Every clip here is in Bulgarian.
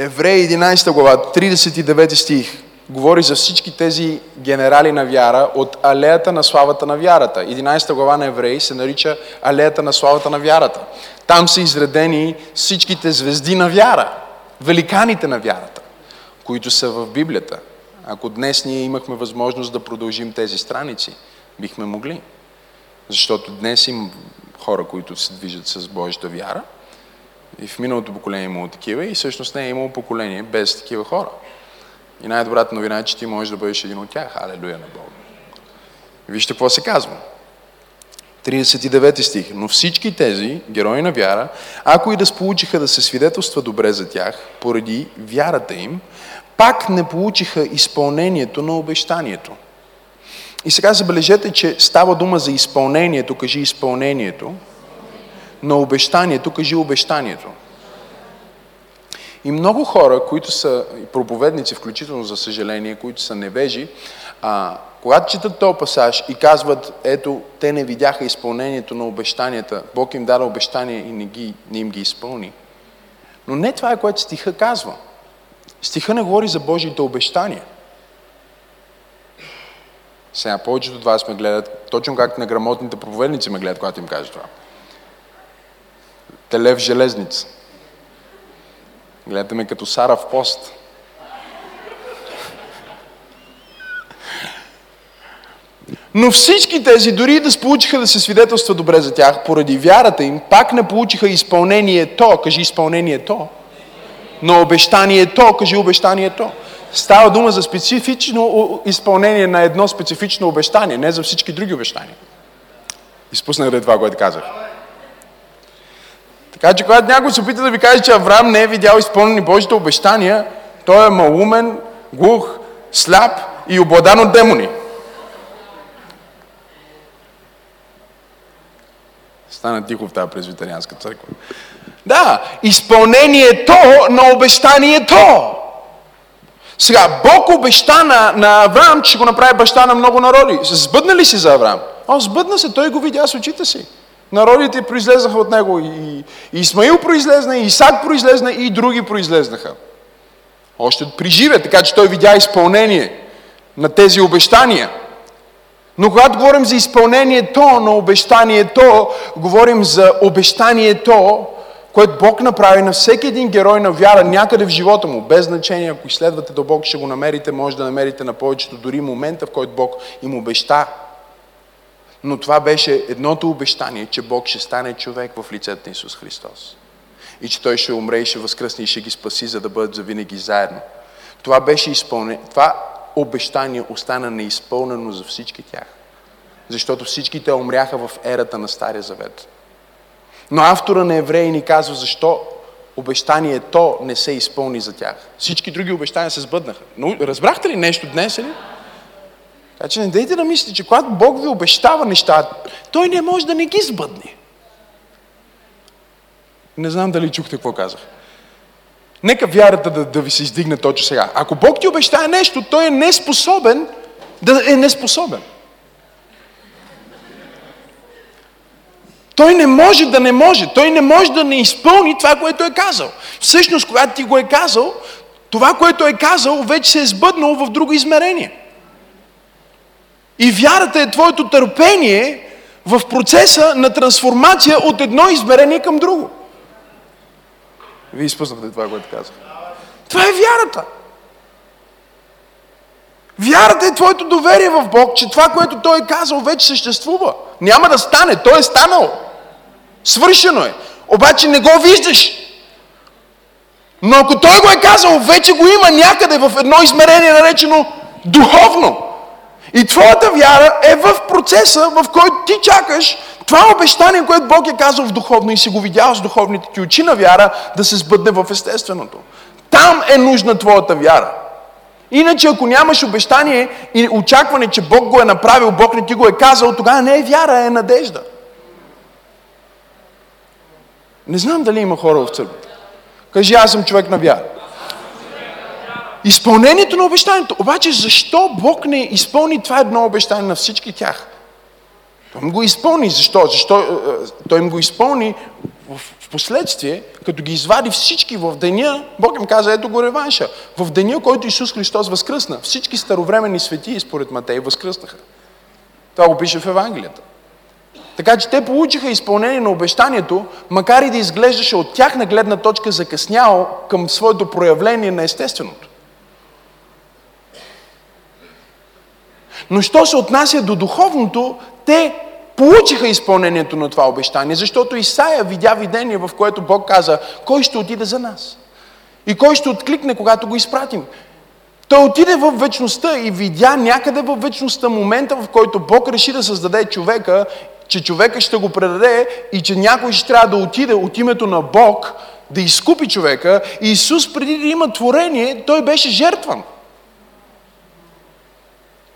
Евреи 11 глава, 39 стих, говори за всички тези генерали на вяра от алеята на славата на вярата. 11 глава на Евреи се нарича алеята на славата на вярата. Там са изредени всичките звезди на вяра, великаните на вярата, които са в Библията. Ако днес ние имахме възможност да продължим тези страници, бихме могли. Защото днес има хора, които се движат с Божията вяра. И в миналото поколение е имало такива и всъщност не е имало поколение без такива хора. И най-добрата новина е, че ти можеш да бъдеш един от тях. Алелуя на Бога. Вижте какво се казва. 39 стих. Но всички тези герои на вяра, ако и да сполучиха да се свидетелства добре за тях, поради вярата им, пак не получиха изпълнението на обещанието. И сега забележете, че става дума за изпълнението, кажи изпълнението, на обещанието, кажи обещанието. И много хора, които са проповедници, включително за съжаление, които са невежи, а, когато четат този пасаж и казват, ето, те не видяха изпълнението на обещанията, Бог им даде обещания и не, ги, не им ги изпълни. Но не това е, което стиха казва. Стиха не говори за Божиите обещания. Сега повечето от вас ме гледат, точно както неграмотните проповедници ме гледат, когато им кажа това. Телев железница. Гледате ме като Сара в пост. Но всички тези, дори да сполучиха да се свидетелства добре за тях, поради вярата им, пак не получиха изпълнението, кажи изпълнението, но обещанието, кажи обещанието. Става дума за специфично изпълнение на едно специфично обещание, не за всички други обещания. Изпуснах да това, което казах. Така че, когато някой се опита да ви каже, че Авраам не е видял изпълнени Божите обещания, той е малумен, глух, сляп и обладан от демони. Стана тихо в тази презвитарианска църква. Да, изпълнението на обещанието. Сега, Бог обеща на, на Авраам, че ще го направи баща на много народи. Сбъдна ли си за Авраам? О, сбъдна се, той го видя с очите си. Народите произлезаха от него. И, Исмаил произлезна, и Исак произлезна, и други произлезнаха. Още при живе, така че той видя изпълнение на тези обещания. Но когато говорим за изпълнението на обещанието, говорим за обещанието, което Бог направи на всеки един герой на вяра някъде в живота му. Без значение, ако изследвате дълбоко, ще го намерите, може да намерите на повечето дори момента, в който Бог им обеща но това беше едното обещание, че Бог ще стане човек в лицето на Исус Христос. И че Той ще умре и ще възкръсне и ще ги спаси, за да бъдат завинаги заедно. Това беше изпълнено. Това обещание остана неизпълнено за всички тях. Защото всички те умряха в ерата на Стария Завет. Но автора на Евреи ни казва защо обещанието не се изпълни за тях. Всички други обещания се сбъднаха. Но разбрахте ли нещо днес? Ли? Така че не дайте да мислите, че когато Бог ви обещава неща, Той не може да не ги сбъдне. Не знам дали чухте какво казах. Нека вярата да, да ви се издигне точно сега. Ако Бог ти обещае нещо, Той е неспособен да е неспособен. Той не може да не може. Той не може да не изпълни това, което е казал. Всъщност, когато ти го е казал, това, което е казал, вече се е сбъднало в друго измерение. И вярата е твоето търпение в процеса на трансформация от едно измерение към друго. Вие изпуснахте това, което казах. Това е вярата. Вярата е твоето доверие в Бог, че това, което Той е казал, вече съществува. Няма да стане. Той е станал. Свършено е. Обаче не го виждаш. Но ако Той го е казал, вече го има някъде в едно измерение, наречено духовно. И твоята вяра е в процеса, в който ти чакаш това обещание, което Бог е казал в духовно и си го видял с духовните ти очи на вяра, да се сбъдне в естественото. Там е нужна твоята вяра. Иначе, ако нямаш обещание и очакване, че Бог го е направил, Бог не ти го е казал, тогава не е вяра, е надежда. Не знам дали има хора в църквата. Кажи, аз съм човек на вяра. Изпълнението на обещанието. Обаче защо Бог не изпълни това едно обещание на всички тях? Той им го изпълни. Защо? Защо е, е, той им го изпълни в, последствие, като ги извади всички в деня, Бог им каза, ето го реванша. В деня, който Исус Христос възкръсна, всички старовременни светии, според Матей, възкръснаха. Това го пише в Евангелията. Така че те получиха изпълнение на обещанието, макар и да изглеждаше от тяхна гледна точка закъсняло към своето проявление на естественото. Но що се отнася до духовното, те получиха изпълнението на това обещание, защото Исаия видя видение, в което Бог каза, кой ще отиде за нас? И кой ще откликне, когато го изпратим? Той отиде в вечността и видя някъде в вечността момента, в който Бог реши да създаде човека, че човека ще го предаде и че някой ще трябва да отиде от името на Бог да изкупи човека. И Исус преди да има творение, той беше жертван.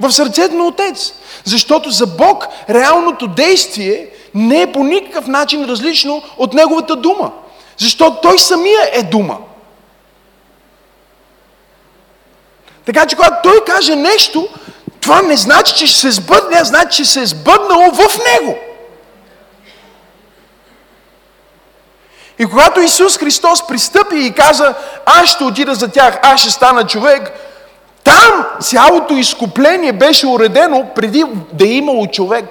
В сърцето на Отец. Защото за Бог реалното действие не е по никакъв начин различно от Неговата дума. Защото Той самия е дума. Така че когато Той каже нещо, това не значи, че ще се сбъдне, а значи, че се е сбъднало в Него. И когато Исус Христос пристъпи и каза, аз ще отида за тях, аз ще стана човек, там цялото изкупление беше уредено преди да е имало човек,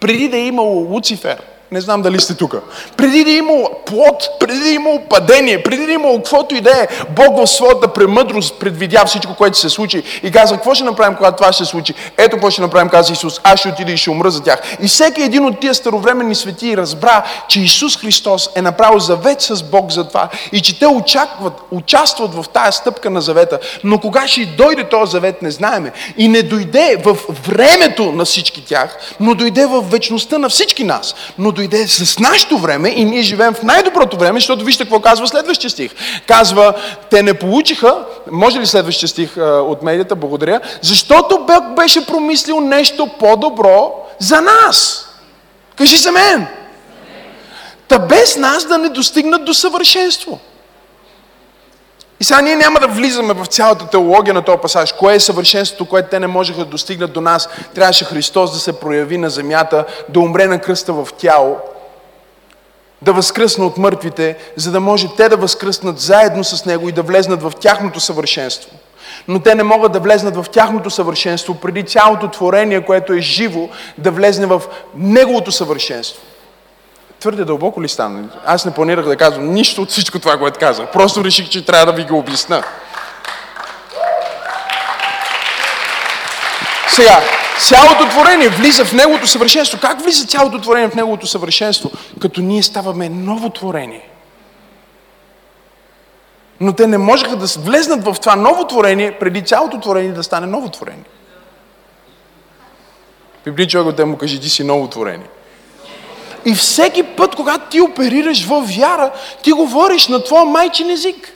преди да е имало Луцифер – не знам дали сте тук. Преди да е имало плод, преди да е имало падение, преди да е имало каквото и да е, Бог в своята премъдрост предвидя всичко, което се случи и каза, какво ще направим, когато това ще се случи? Ето какво ще направим, каза Исус, аз ще отида и ще умра за тях. И всеки един от тия старовременни свети разбра, че Исус Христос е направил завет с Бог за това и че те очакват, участват в тая стъпка на завета. Но кога ще дойде този завет, не знаеме. И не дойде в времето на всички тях, но дойде в вечността на всички нас. Но дойде с нашето време и ние живеем в най-доброто време, защото вижте какво казва следващия стих. Казва, те не получиха, може ли следващия стих от медията, благодаря, защото Бог беше промислил нещо по-добро за нас. Кажи за мен. Та без нас да не достигнат до съвършенство. И сега ние няма да влизаме в цялата теология на този пасаж. Кое е съвършенството, което те не можеха да достигнат до нас? Трябваше Христос да се прояви на земята, да умре на кръста в тяло, да възкръсне от мъртвите, за да може те да възкръснат заедно с Него и да влезнат в тяхното съвършенство. Но те не могат да влезнат в тяхното съвършенство преди цялото творение, което е живо, да влезне в Неговото съвършенство. Твърде дълбоко ли стана? Аз не планирах да казвам нищо от всичко това, което казах. Просто реших, че трябва да ви го обясна. Сега, цялото творение влиза в Неговото съвършенство. Как влиза цялото творение в Неговото съвършенство? Като ние ставаме ново творение. Но те не можеха да влезнат в това ново творение, преди цялото творение да стане ново творение. Пипни човек, те му кажи, ти си ново творение. И всеки път, когато ти оперираш в вяра, ти говориш на твоя майчин език.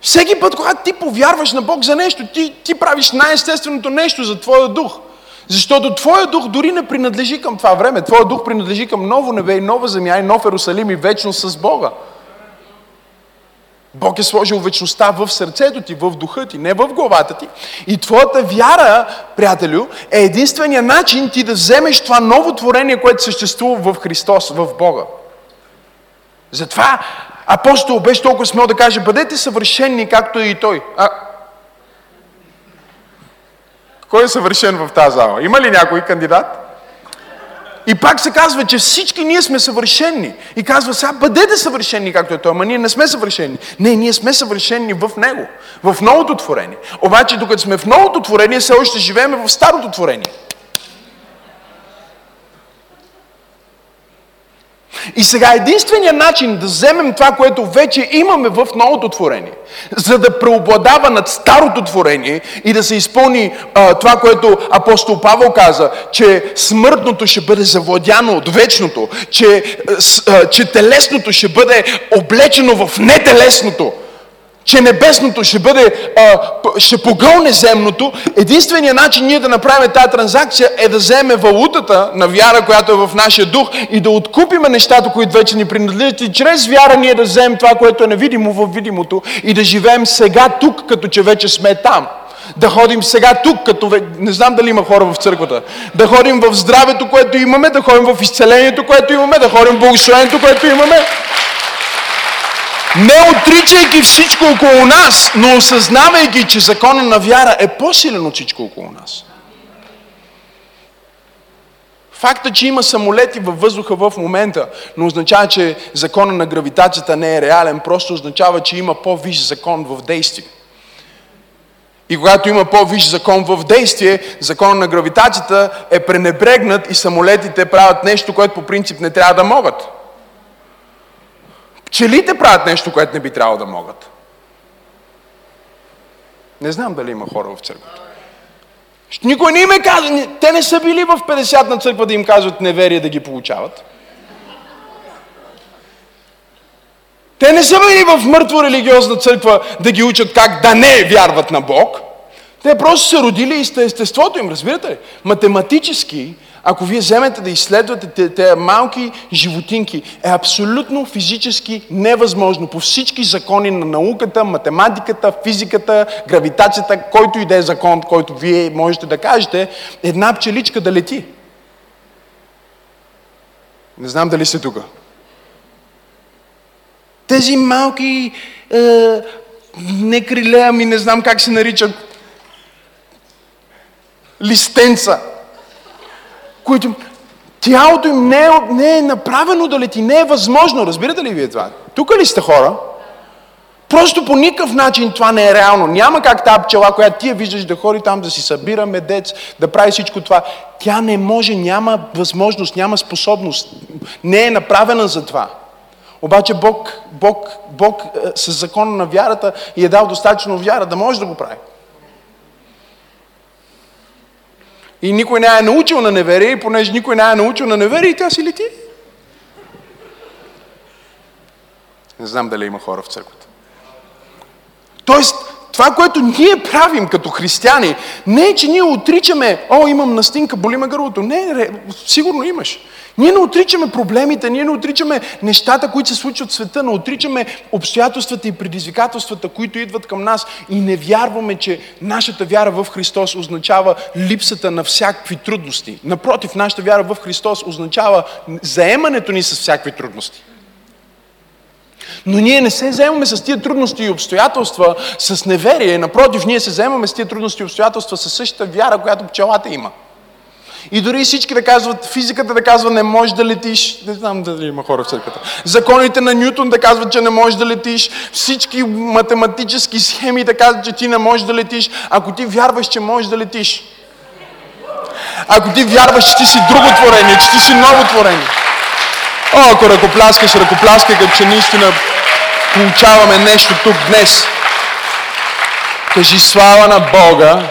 Всеки път, когато ти повярваш на Бог за нещо, ти, ти правиш най-естественото нещо за твоя дух. Защото твоя дух дори не принадлежи към това време. Твоя дух принадлежи към ново небе и нова земя и нов Ерусалим и вечност с Бога. Бог е сложил вечността в сърцето ти, в духа ти, не в главата ти. И твоята вяра, приятелю, е единствения начин ти да вземеш това ново творение, което съществува в Христос, в Бога. Затова апостол беше толкова смел да каже, бъдете съвършенни, както и той. А... Кой е съвършен в тази зала? Има ли някой кандидат? И пак се казва, че всички ние сме съвършени. И казва сега, бъдете съвършени, както е той, ама ние не сме съвършени. Не, ние сме съвършени в Него, в новото творение. Обаче, докато сме в новото творение, все още живеем в старото творение. И сега единственият начин да вземем това, което вече имаме в новото творение, за да преобладава над старото творение и да се изпълни а, това, което апостол Павел каза, че смъртното ще бъде завладяно от вечното, че, а, че телесното ще бъде облечено в нетелесното че небесното ще бъде, а, ще погълне земното, единственият начин ние да направим тази транзакция е да вземе валутата на вяра, която е в нашия дух и да откупиме нещата, които вече ни принадлежат и чрез вяра ние да вземем това, което е невидимо в видимото и да живеем сега тук, като че вече сме там. Да ходим сега тук, като не знам дали има хора в църквата. Да ходим в здравето, което имаме, да ходим в изцелението, което имаме, да ходим в благословението, което имаме. Не отричайки всичко около нас, но осъзнавайки, че закона на вяра е по-силен от всичко около нас. Факта, че има самолети във въздуха в момента, не означава, че закона на гравитацията не е реален, просто означава, че има по-висш закон в действие. И когато има по-висш закон в действие, закон на гравитацията е пренебрегнат и самолетите правят нещо, което по принцип не трябва да могат. Пчелите правят нещо, което не би трябвало да могат. Не знам дали има хора в църквата. Никой не им е казал, те не са били в 50 на църква да им казват неверие да ги получават. Те не са били в мъртва религиозна църква да ги учат как да не вярват на Бог. Те просто са родили и естеството им, разбирате ли? Математически ако вие вземете да изследвате тези малки животинки, е абсолютно физически невъзможно по всички закони на науката, математиката, физиката, гравитацията, който и да е закон, който вие можете да кажете, една пчеличка да лети. Не знам дали сте тук. Тези малки, е, не криле, ами не знам как се наричат, листенца, които тялото им не е, не е направено да лети, не е възможно. Разбирате ли вие това? Тук ли сте хора? Просто по никакъв начин това не е реално. Няма как тази пчела, която ти я виждаш да ходи там, да си събира медец, да прави всичко това. Тя не може, няма възможност, няма способност. Не е направена за това. Обаче Бог, Бог, Бог е, с закона на вярата и е дал достатъчно вяра да може да го прави. И никой не е научил на неверие, и понеже никой не е научил на неверие, тя си лети. Не знам дали има хора в църквата. Тоест, това, което ние правим като християни, не е, че ние отричаме, о, имам настинка, боли ме гърлото. Не, сигурно имаш. Ние не отричаме проблемите, ние не отричаме нещата, които се случват в света, не отричаме обстоятелствата и предизвикателствата, които идват към нас и не вярваме, че нашата вяра в Христос означава липсата на всякакви трудности. Напротив, нашата вяра в Христос означава заемането ни с всякакви трудности. Но ние не се заемаме с тия трудности и обстоятелства с неверие. Напротив, ние се заемаме с тия трудности и обстоятелства с същата вяра, която пчелата има. И дори всички да казват, физиката да казва, не можеш да летиш. Не знам дали има хора в църквата. Законите на Ньютон да казват, че не можеш да летиш. Всички математически схеми да казват, че ти не можеш да летиш. Ако ти вярваш, че можеш да летиш. Ако ти вярваш, че ти си друго творение, че ти си ново творение. О, ако ръкопляскаш, ръкопляскай, като че наистина получаваме нещо тук днес. Кажи слава на Бога,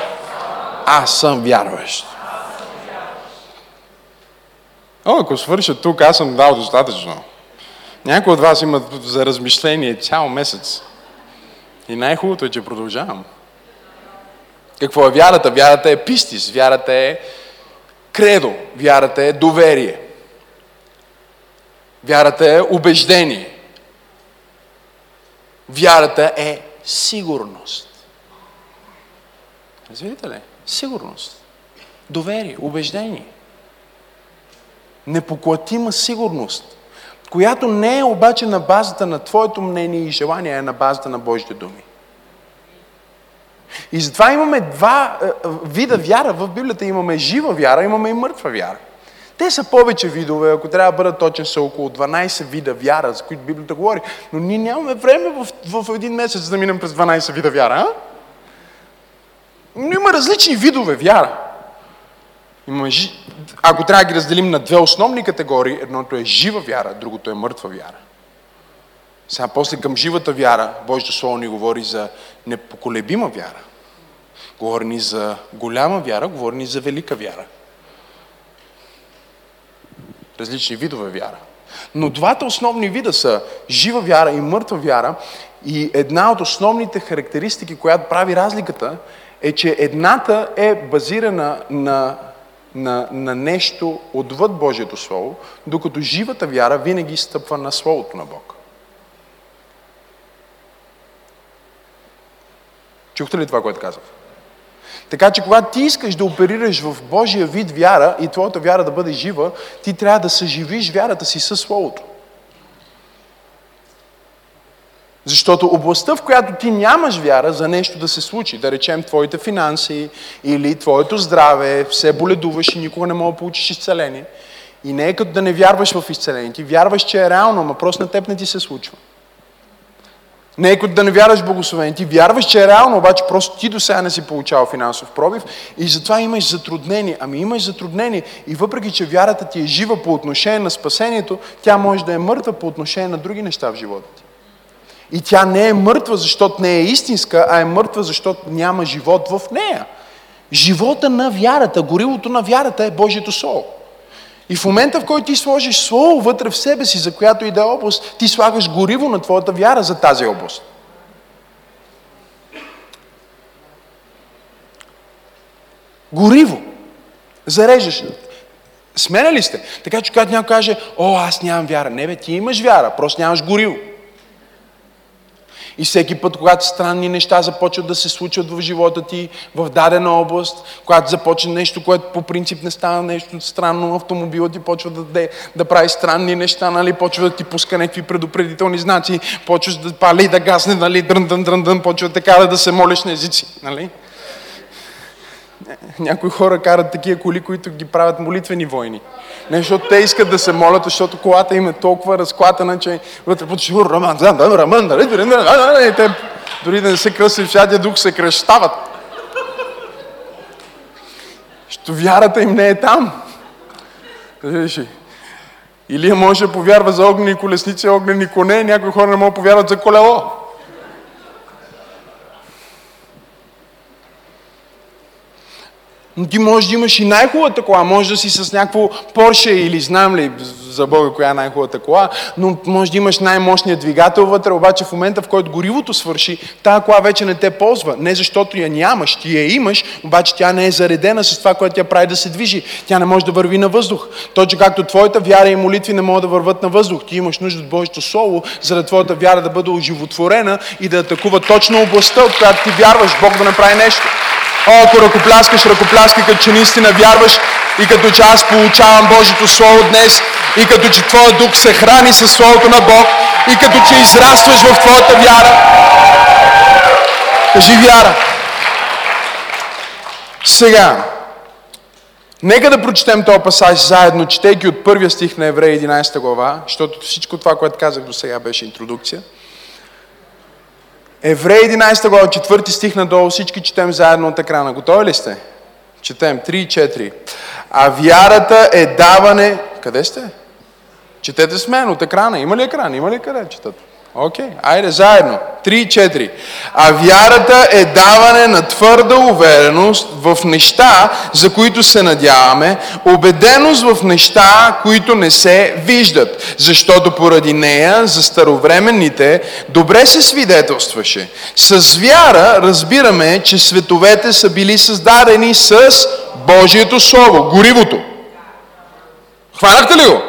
аз съм вярващ. О, ако свърша тук, аз съм дал достатъчно. Някои от вас имат за размишление цял месец. И най-хубавото е, че продължавам. Какво е вярата? Вярата е пистис, вярата е кредо, вярата е доверие. Вярата е убеждение. Вярата е сигурност. Разбирате ли? Сигурност. Доверие, убеждение непоклатима сигурност, която не е обаче на базата на твоето мнение и желание, а е на базата на Божите думи. И затова имаме два е, вида вяра. В Библията имаме жива вяра, имаме и мъртва вяра. Те са повече видове, ако трябва да бъда точен, са около 12 вида вяра, за които Библията говори. Но ние нямаме време в, в един месец да минем през 12 вида вяра. А? Но има различни видове вяра. Имаме, ако трябва да ги разделим на две основни категории, едното е жива вяра, другото е мъртва вяра. Сега после към живата вяра, Божието Слово ни говори за непоколебима вяра. Говори ни за голяма вяра, говори ни за велика вяра. Различни видове вяра. Но двата основни вида са жива вяра и мъртва вяра. И една от основните характеристики, която прави разликата, е, че едната е базирана на на, на нещо отвъд Божието Слово, докато живата вяра винаги стъпва на Словото на Бог. Чухте ли това, което казах? Така че когато ти искаш да оперираш в Божия вид вяра и твоята вяра да бъде жива, ти трябва да съживиш вярата си със Словото. Защото областта, в която ти нямаш вяра за нещо да се случи, да речем твоите финанси или твоето здраве, все боледуваш и никога не мога да получиш изцеление. И не е като да не вярваш в изцеление. Ти вярваш, че е реално, ама просто на теб не ти се случва. Не е като да не вярваш благословение. Ти вярваш, че е реално, обаче просто ти до сега не си получавал финансов пробив и затова имаш затруднение. Ами имаш затруднение и въпреки, че вярата ти е жива по отношение на спасението, тя може да е мъртва по отношение на други неща в живота ти. И тя не е мъртва, защото не е истинска, а е мъртва, защото няма живот в нея. Живота на вярата, горилото на вярата е Божието Слово. И в момента, в който ти сложиш Слово вътре в себе си, за която и да е област, ти слагаш гориво на твоята вяра за тази област. Гориво. Зареждаш. Сменя ли сте? Така че когато някой каже, о, аз нямам вяра. Не бе, ти имаш вяра, просто нямаш гориво. И всеки път, когато странни неща започват да се случват в живота ти, в дадена област, когато започне нещо, което по принцип не става нещо странно, автомобилът ти почва да, да, да прави странни неща, нали? почва да ти пуска някакви предупредителни знаци, почваш да пали, да гасне, нали? дрън, дрън, дрън, дрън, почва така да, да се молиш на езици. Нали? Някои хора карат такива коли, които ги правят молитвени войни. Не, защото те искат да се молят, защото колата им е толкова разклатена, че вътре поточи Раман, Раман, и те дори да не се кръсти в Святия Дух, се кръщават. Защото вярата им не е там. Илия може да повярва за огнени колесници, огнени коне, някои хора не могат да повярват за колело. Но ти можеш да имаш и най-хубавата кола, може да си с някакво Порше или знам ли за Бога коя е най-хубавата кола, но може да имаш най-мощният двигател вътре, обаче в момента в който горивото свърши, тази кола вече не те ползва. Не защото я нямаш, ти я имаш, обаче тя не е заредена с това, което тя прави да се движи. Тя не може да върви на въздух. Точно както твоята вяра и молитви не могат да върват на въздух. Ти имаш нужда от Божието Слово, за да твоята вяра да бъде оживотворена и да атакува точно областта, от която ти вярваш Бог да направи нещо. О, ако ръкопляскаш, ръкопляскай, като че наистина вярваш и като че аз получавам Божието Слово днес и като че Твоя дух се храни със Словото на Бог и като че израстваш в Твоята вяра. Кажи вяра. Сега, нека да прочетем този пасаж заедно, четейки от първия стих на Еврея 11 глава, защото всичко това, което казах до сега беше интродукция. Еврей 11 глава, 4 стих надолу, всички четем заедно от екрана. Готови ли сте? Четем 3 и 4. А вярата е даване... Къде сте? Четете с мен от екрана. Има ли екран? Има ли къде четат? Окей, okay. айде заедно. 3 и 4. А вярата е даване на твърда увереност в неща, за които се надяваме, убеденост в неща, които не се виждат. Защото поради нея, за старовременните, добре се свидетелстваше. С вяра разбираме, че световете са били създадени с Божието Слово, горивото. Хванахте ли го?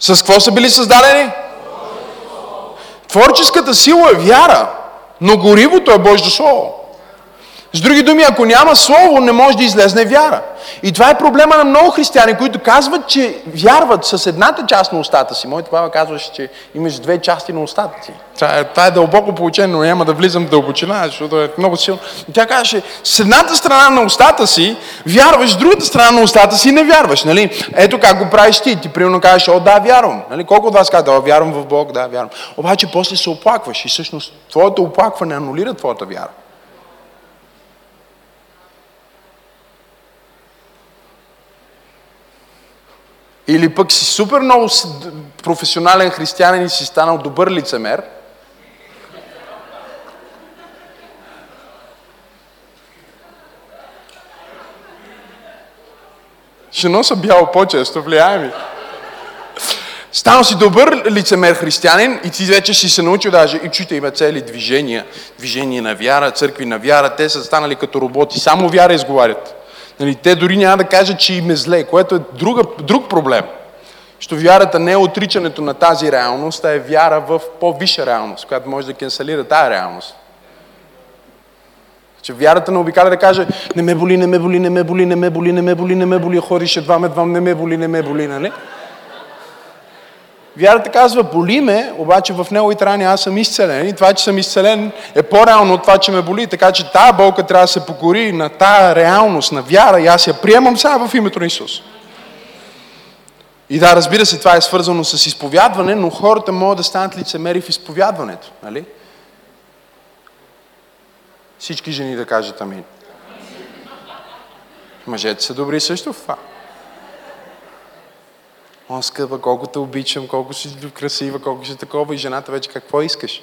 С какво са били създадени? Творческата сила е вяра, но горивото е Божието Слово. С други думи, ако няма Слово, не може да излезне вяра. И това е проблема на много християни, които казват, че вярват с едната част на устата си. Моята баба казваше, че имаш две части на устата си. Това е, това е дълбоко получение, но няма да влизам в дълбочина, защото е много силно. И тя казваше, с едната страна на устата си вярваш, с другата страна на устата си не вярваш. Нали? Ето как го правиш ти. Ти примерно кажеш, о да, вярвам. Нали? Колко от вас казват, да, вярвам в Бог, да, вярвам. Обаче после се оплакваш и всъщност твоето оплакване анулира твоята вяра. Или пък си супер много професионален християнин и си станал добър лицемер. Ще носа бяло по-често, влияе ми. Станал си добър лицемер християнин и ти вече си се научил даже и чуйте има цели движения, движения на вяра, църкви на вяра, те са станали като роботи, само вяра изговарят. Нали, те дори няма да кажат, че им е зле, което е друга, друг проблем. Що вярата не е отричането на тази реалност, а е вяра в по-висша реалност, която може да кенсалира тази реалност. Че вярата не обикаля да каже, не ме боли, не ме боли, не ме боли, не ме боли, не ме боли, не ме боли, ходиш едва едва, не ме боли, не ме боли, нали? Вярата казва, боли ме, обаче в неговите рани аз съм изцелен. И това, че съм изцелен, е по-реално от това, че ме боли. Така че тази болка трябва да се покори на тази реалност, на вяра. И аз я приемам сега в името на Исус. И да, разбира се, това е свързано с изповядване, но хората могат да станат лицемери в изповядването. Нали? Всички жени да кажат амин. Мъжете са добри също в това. О, скъпа, колко те обичам, колко си красива, колко си такова и жената вече какво искаш?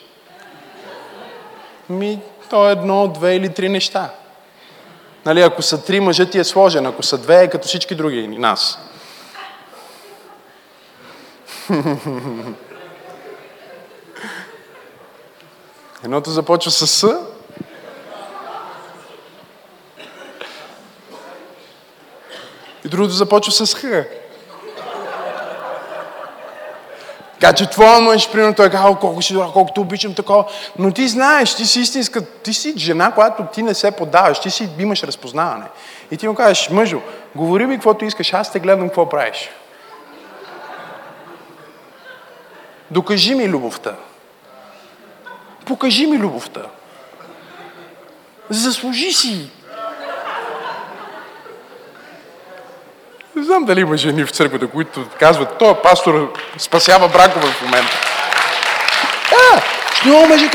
Ми, то е едно, две или три неща. Нали, ако са три, мъжът ти е сложен, ако са две, е като всички други нас. Едното започва с С, и другото започва с Х. Така твоя мъж, примерно, той казва, колко си добра, колко те обичам такова. Но ти знаеш, ти си истинска, ти си жена, която ти не се подаваш, ти си имаш разпознаване. И ти му кажеш, мъжо, говори ми каквото искаш, аз те гледам какво правиш. Докажи ми любовта. Покажи ми любовта. Заслужи си. Не знам дали има жени в църквата, които казват, този пастор спасява бракове в момента. Да, ще много мъже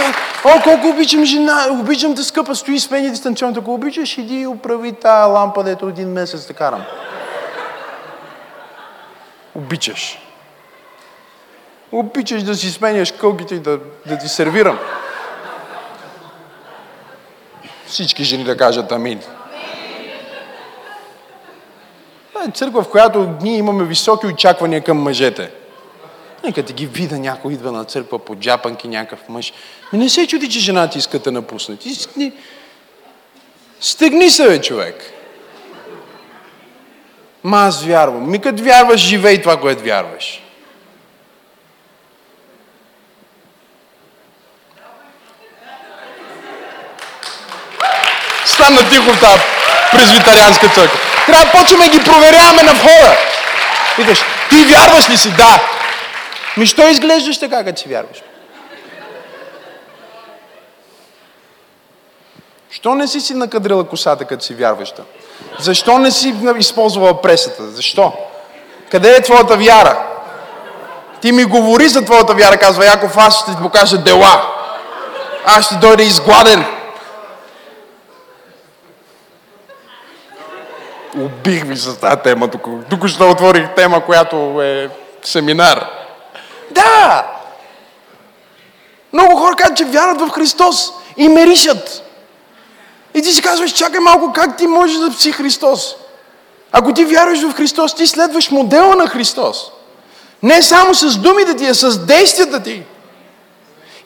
о, колко обичам жена, обичам да скъпа, стои с мен и дистанционно. Ако обичаш, иди и оправи тая лампа, дето един месец да карам. Обичаш. Обичаш да си сменяш кълките и да, да ти сервирам. Всички жени да кажат амин. Това е църква, в която ние имаме високи очаквания към мъжете. Нека ти ги вида някой идва на църква по джапанки, някакъв мъж. Ми не се чуди, че жена ти иска да напусне. Ти стегни, се, бе, човек. Ма аз вярвам. Ми като вярваш, живей това, което вярваш. Стана тихо в тази презвитарианска църква. Трябва да почваме ги проверяваме на входа. Викаш, ти вярваш ли си? Да. Ми що изглеждаш така, като си вярваш? Що не си си накадрила косата, като си вярваща? Защо не си използвала пресата? Защо? Къде е твоята вяра? Ти ми говори за твоята вяра, казва Яков, аз ще ти покажа дела. Аз ще дойда изгладен. Убих ви с тази тема тук. Тук ще отворих тема, която е семинар. Да! Много хора казват, че вярват в Христос и меришат. И ти си казваш, чакай малко, как ти можеш да си Христос? Ако ти вярваш в Христос, ти следваш модела на Христос. Не само с думите ти, а с действията ти.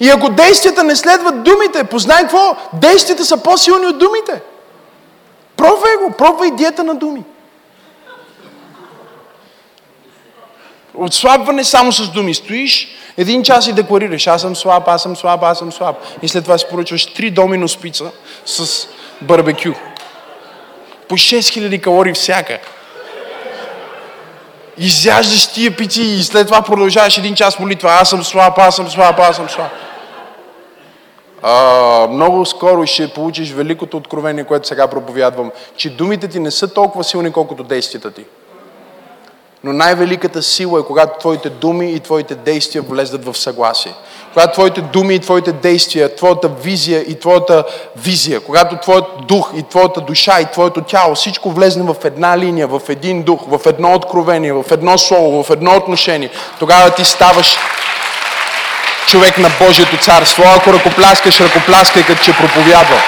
И ако действията не следват думите, познай какво? Действията са по-силни от думите. Пробвай го, пробвай диета на думи. Отслабване само с думи. Стоиш един час и декларираш, аз съм слаб, аз съм слаб, аз съм слаб. И след това си поръчваш три домино спица с барбекю. По 6000 калории всяка. Изяждаш тия пици и след това продължаваш един час молитва. Аз съм слаб, аз съм слаб, аз съм слаб а, много скоро ще получиш великото откровение, което сега проповядвам, че думите ти не са толкова силни, колкото действията ти. Но най-великата сила е, когато твоите думи и твоите действия влезнат в съгласие. Когато твоите думи и твоите действия, твоята визия и твоята визия, когато твоят дух и твоята душа и твоето тяло, всичко влезне в една линия, в един дух, в едно откровение, в едно слово, в едно отношение, тогава ти ставаш човек на Божието царство. Ако ръкопляскаш, ръкопляскай като че проповядва.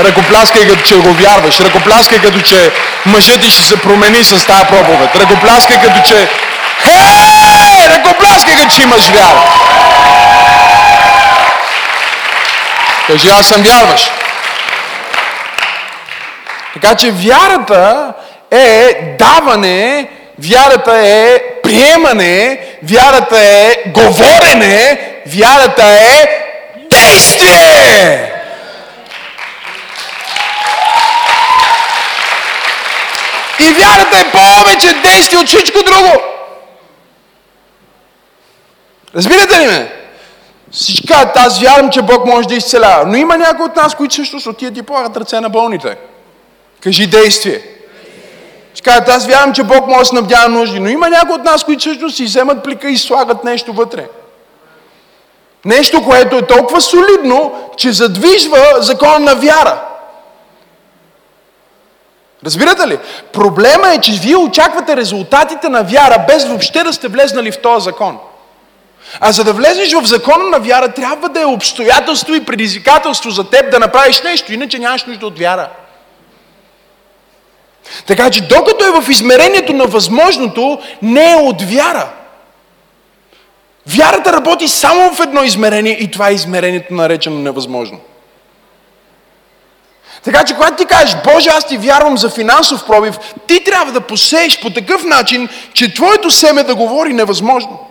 Ръкопляскай като че го вярваш. Ръкопляскай като че мъжът ти ще се промени с тази проповед. Ръкопляскай като че Хей! Ръкопляскай като че имаш вяра. Кажи, аз съм вярваш. Така че вярата е даване, Вярата е приемане, вярата е говорене, вярата е действие! И вярата е повече действие от всичко друго. Разбирате ли ме? Всички аз вярвам, че Бог може да изцелява. Но има някои от нас, които също отиват и полагат ръце на болните. Кажи действие. Ще кажат, аз вярвам, че Бог може да снабдява нужди. Но има някои от нас, които също си вземат плика и слагат нещо вътре. Нещо, което е толкова солидно, че задвижва закона на вяра. Разбирате ли? Проблема е, че вие очаквате резултатите на вяра, без въобще да сте влезнали в този закон. А за да влезеш в закона на вяра, трябва да е обстоятелство и предизвикателство за теб да направиш нещо, иначе нямаш нужда от вяра. Така че докато е в измерението на възможното, не е от вяра. Вярата работи само в едно измерение и това е измерението наречено невъзможно. Така че когато ти кажеш, Боже, аз ти вярвам за финансов пробив, ти трябва да посееш по такъв начин, че твоето семе да говори невъзможно.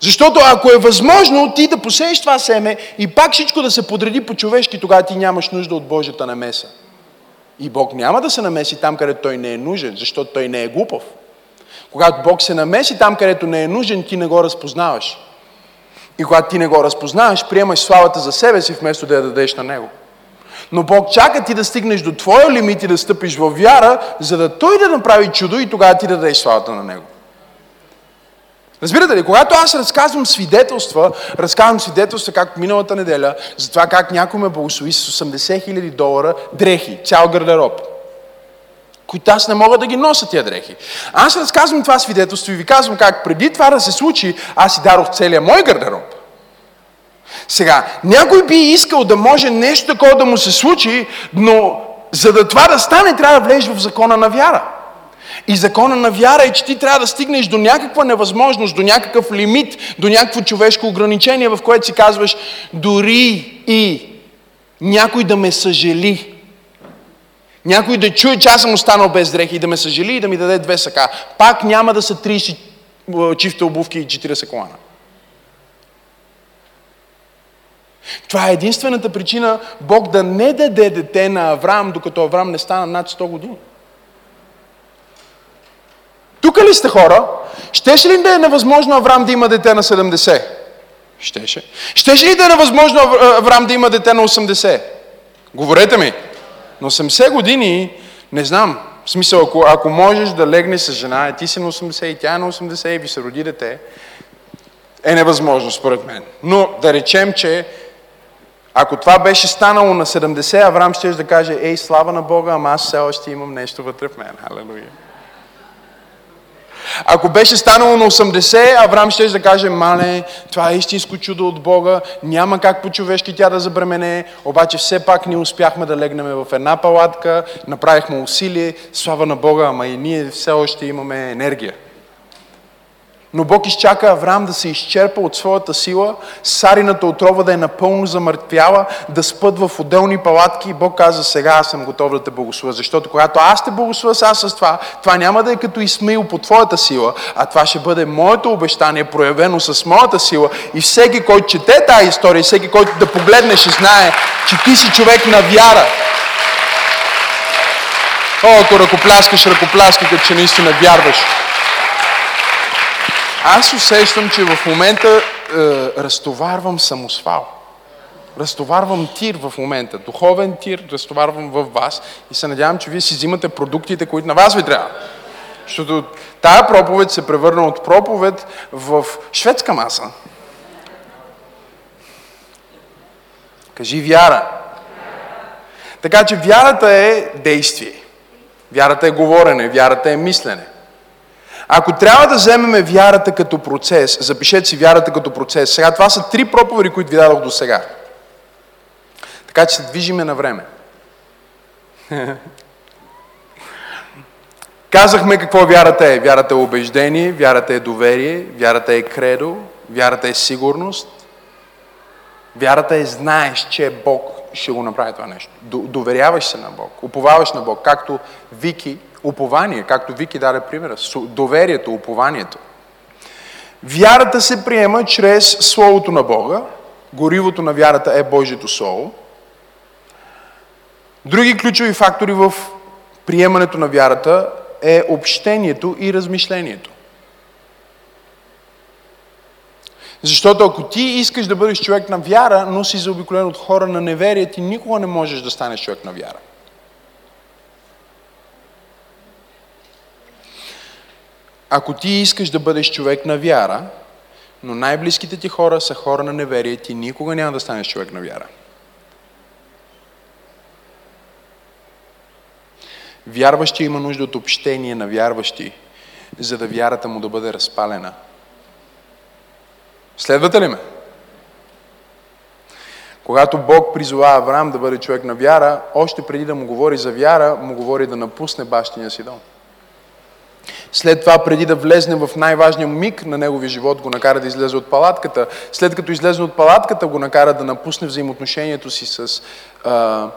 Защото ако е възможно ти да посееш това семе и пак всичко да се подреди по човешки, тогава ти нямаш нужда от Божията намеса. И Бог няма да се намеси там, където Той не е нужен, защото Той не е глупав. Когато Бог се намеси там, където не е нужен, ти не го разпознаваш. И когато ти не го разпознаваш, приемаш славата за себе си, вместо да я дадеш на Него. Но Бог чака ти да стигнеш до твоя лимит и да стъпиш в вяра, за да Той да направи чудо и тогава ти да дадеш славата на Него. Разбирате ли, когато аз разказвам свидетелства, разказвам свидетелства, както миналата неделя, за това как някой ме благослови с 80 000 долара дрехи, цял гардероб които аз не мога да ги нося тия дрехи. Аз разказвам това свидетелство и ви казвам как преди това да се случи, аз си дарох целия мой гардероб. Сега, някой би искал да може нещо такова да му се случи, но за да това да стане, трябва да влезеш в закона на вяра. И закона на вяра е, че ти трябва да стигнеш до някаква невъзможност, до някакъв лимит, до някакво човешко ограничение, в което си казваш, дори и някой да ме съжали. Някой да чуе, че аз съм останал без дрехи и да ме съжали и да ми даде две сака. Пак няма да са 30 чифта обувки и 40 колана. Това е единствената причина Бог да не даде дете на Авраам, докато Авраам не стана над 100 години. Тук ли сте хора? Щеше ли да е невъзможно Авраам да има дете на 70? Щеше. Щеше ли да е невъзможно Авраам да има дете на 80? Говорете ми. На 80 години, не знам, в смисъл, ако, ако можеш да легнеш с жена, и ти си на 80 и тя е на 80 и ви се роди дете, е невъзможно според мен. Но да речем, че ако това беше станало на 70, Авраам ще да каже, ей, слава на Бога, ама аз все още имам нещо вътре в мен. Халелуя. Ако беше станало на 80, Авраам ще да каже, мале, това е истинско чудо от Бога, няма как по-човешки тя да забремене, обаче все пак ние успяхме да легнем в една палатка, направихме усилие, слава на Бога, ама и ние все още имаме енергия. Но Бог изчака Авраам да се изчерпа от своята сила, Сарината отрова да е напълно замъртвяла, да спът в отделни палатки и Бог каза, сега аз съм готов да те благословя. Защото когато аз те благословя сега с това, това няма да е като Исмаил по твоята сила, а това ще бъде моето обещание, проявено с моята сила. И всеки, който чете тази история, всеки, който да погледне, ще знае, че ти си човек на вяра. О, ако ръкопляскаш, ръкопляскай, като че наистина вярваш. Аз усещам, че в момента е, разтоварвам самосвал. Разтоварвам тир в момента, духовен тир, разтоварвам в вас и се надявам, че вие си взимате продуктите, които на вас ви трябва. Защото тая проповед се превърна от проповед в шведска маса. Кажи вяра. Така че вярата е действие. Вярата е говорене, вярата е мислене. Ако трябва да вземеме вярата като процес, запишете си вярата като процес. Сега това са три проповеди, които ви дадох до сега. Така че се движиме на време. Казахме какво вярата е. Вярата е убеждение, вярата е доверие, вярата е кредо, вярата е сигурност. Вярата е знаеш, че Бог ще го направи това нещо. Доверяваш се на Бог, уповаваш на Бог, както Вики упование, както Вики даде примера, доверието, упованието. Вярата се приема чрез Словото на Бога. Горивото на вярата е Божието Слово. Други ключови фактори в приемането на вярата е общението и размишлението. Защото ако ти искаш да бъдеш човек на вяра, но си заобиколен от хора на неверие, ти никога не можеш да станеш човек на вяра. Ако ти искаш да бъдеш човек на вяра, но най-близките ти хора са хора на неверие, ти никога няма да станеш човек на вяра. Вярващи има нужда от общение на вярващи, за да вярата му да бъде разпалена. Следвате ли ме? Когато Бог призова Авраам да бъде човек на вяра, още преди да му говори за вяра, му говори да напусне бащиния си дом. След това, преди да влезне в най-важния миг на неговия живот, го накара да излезе от палатката. След като излезе от палатката, го накара да напусне взаимоотношението си с, а,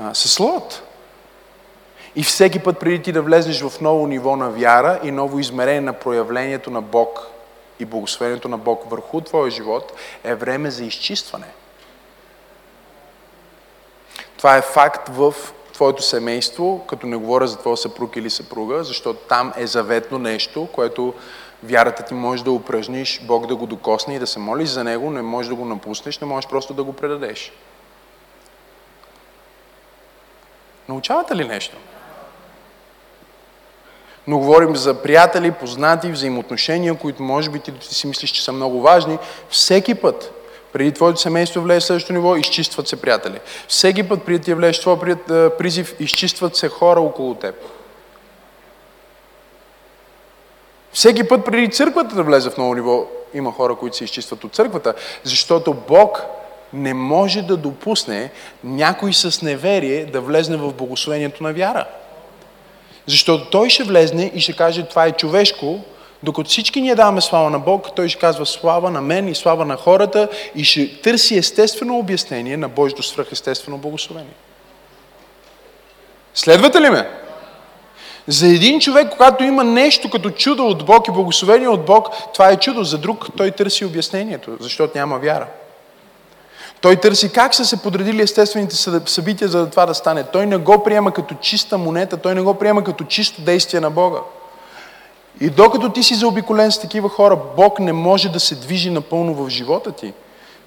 а, с Лот. И всеки път, преди ти да влезеш в ново ниво на вяра и ново измерение на проявлението на Бог и благословението на Бог върху твоя живот, е време за изчистване. Това е факт в твоето семейство, като не говоря за твоя съпруг или съпруга, защото там е заветно нещо, което вярата ти може да упражниш, Бог да го докосне и да се молиш за него, не можеш да го напуснеш, не можеш просто да го предадеш. Научавате ли нещо? Но говорим за приятели, познати, взаимоотношения, които може би ти си мислиш, че са много важни. Всеки път, преди твоето семейство влезе в следващото ниво, изчистват се приятели. Всеки път, преди ти влезеш в твоя призив, изчистват се хора около теб. Всеки път, преди църквата да влезе в ново ниво, има хора, които се изчистват от църквата, защото Бог не може да допусне някой с неверие да влезне в благословението на вяра. Защото той ще влезне и ще каже, това е човешко, докато всички ние даваме слава на Бог, той ще казва слава на мен и слава на хората и ще търси естествено обяснение на Божието свръхестествено благословение. Следвате ли ме? За един човек, когато има нещо като чудо от Бог и благословение от Бог, това е чудо. За друг той търси обяснението, защото няма вяра. Той търси как са се подредили естествените събития, за да това да стане. Той не го приема като чиста монета, той не го приема като чисто действие на Бога. И докато ти си заобиколен с такива хора, Бог не може да се движи напълно в живота ти.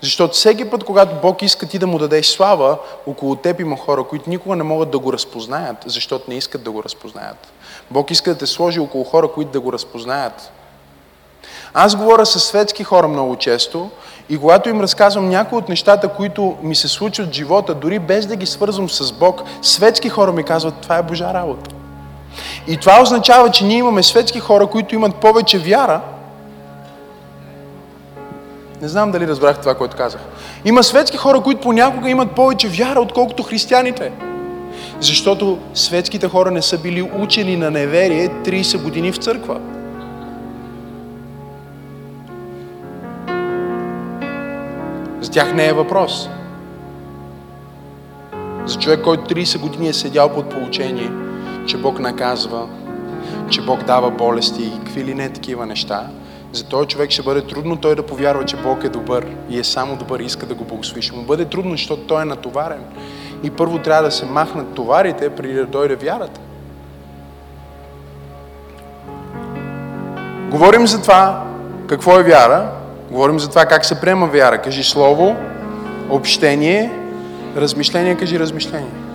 Защото всеки път, когато Бог иска ти да му дадеш слава, около теб има хора, които никога не могат да го разпознаят, защото не искат да го разпознаят. Бог иска да те сложи около хора, които да го разпознаят. Аз говоря с светски хора много често и когато им разказвам някои от нещата, които ми се случват в живота, дори без да ги свързвам с Бог, светски хора ми казват, това е Божа работа. И това означава, че ние имаме светски хора, които имат повече вяра. Не знам дали разбрах това, което казах. Има светски хора, които понякога имат повече вяра, отколкото християните. Защото светските хора не са били учени на неверие 30 години в църква. За тях не е въпрос. За човек, който 30 години е седял под получение, че Бог наказва, че Бог дава болести и какви ли не такива неща, за този човек ще бъде трудно той да повярва, че Бог е добър и е само добър и иска да го благослови. Ще му бъде трудно, защото той е натоварен. И първо трябва да се махнат товарите, преди да дойде вярата. Говорим за това, какво е вяра, говорим за това как се приема вяра. Кажи слово, общение, размишление, кажи размишление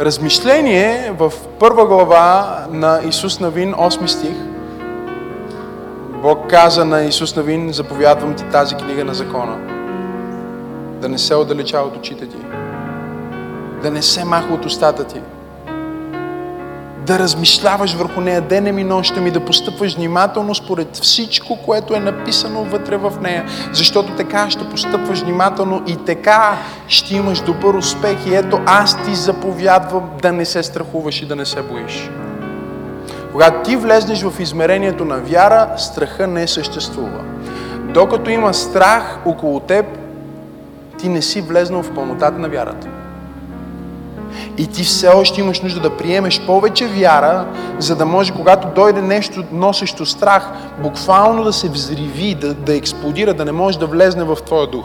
размишление в първа глава на Исус Навин, 8 стих. Бог каза на Исус Навин, заповядвам ти тази книга на закона. Да не се отдалечава от очите ти. Да не се маха от устата ти да размишляваш върху нея денем и нощем и да постъпваш внимателно според всичко, което е написано вътре в нея. Защото така ще постъпваш внимателно и така ще имаш добър успех. И ето аз ти заповядвам да не се страхуваш и да не се боиш. Когато ти влезнеш в измерението на вяра, страха не съществува. Докато има страх около теб, ти не си влезнал в пълнотата на вярата. И ти все още имаш нужда да приемеш повече вяра, за да може, когато дойде нещо носещо страх, буквално да се взриви, да, да експлодира, да не може да влезне в твоя дух.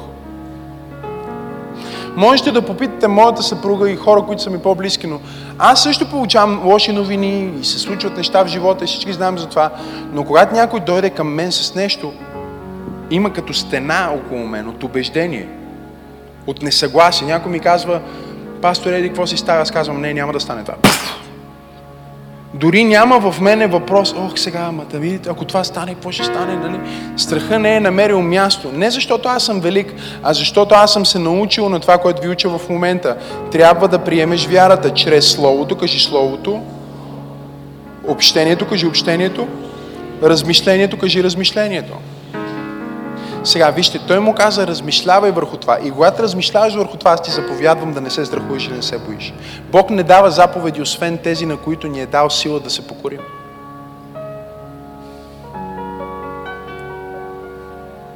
Можете да попитате моята съпруга и хора, които са ми по-близки, но аз също получавам лоши новини и се случват неща в живота и всички знаем за това. Но когато някой дойде към мен с нещо, има като стена около мен от убеждение, от несъгласие. Някой ми казва, пастор Еди, какво си става? Аз казвам, не, няма да стане това. Дори няма в мене въпрос, ох сега, ама да видите, ако това стане, какво ще стане, нали? Страха не е намерил място. Не защото аз съм велик, а защото аз съм се научил на това, което ви уча в момента. Трябва да приемеш вярата чрез Словото, кажи Словото, общението, кажи общението, размишлението, кажи размишлението. Сега, вижте, той му каза, размишлявай върху това. И когато размишляваш върху това, аз ти заповядвам да не се страхуваш и да не се боиш. Бог не дава заповеди, освен тези, на които ни е дал сила да се покорим.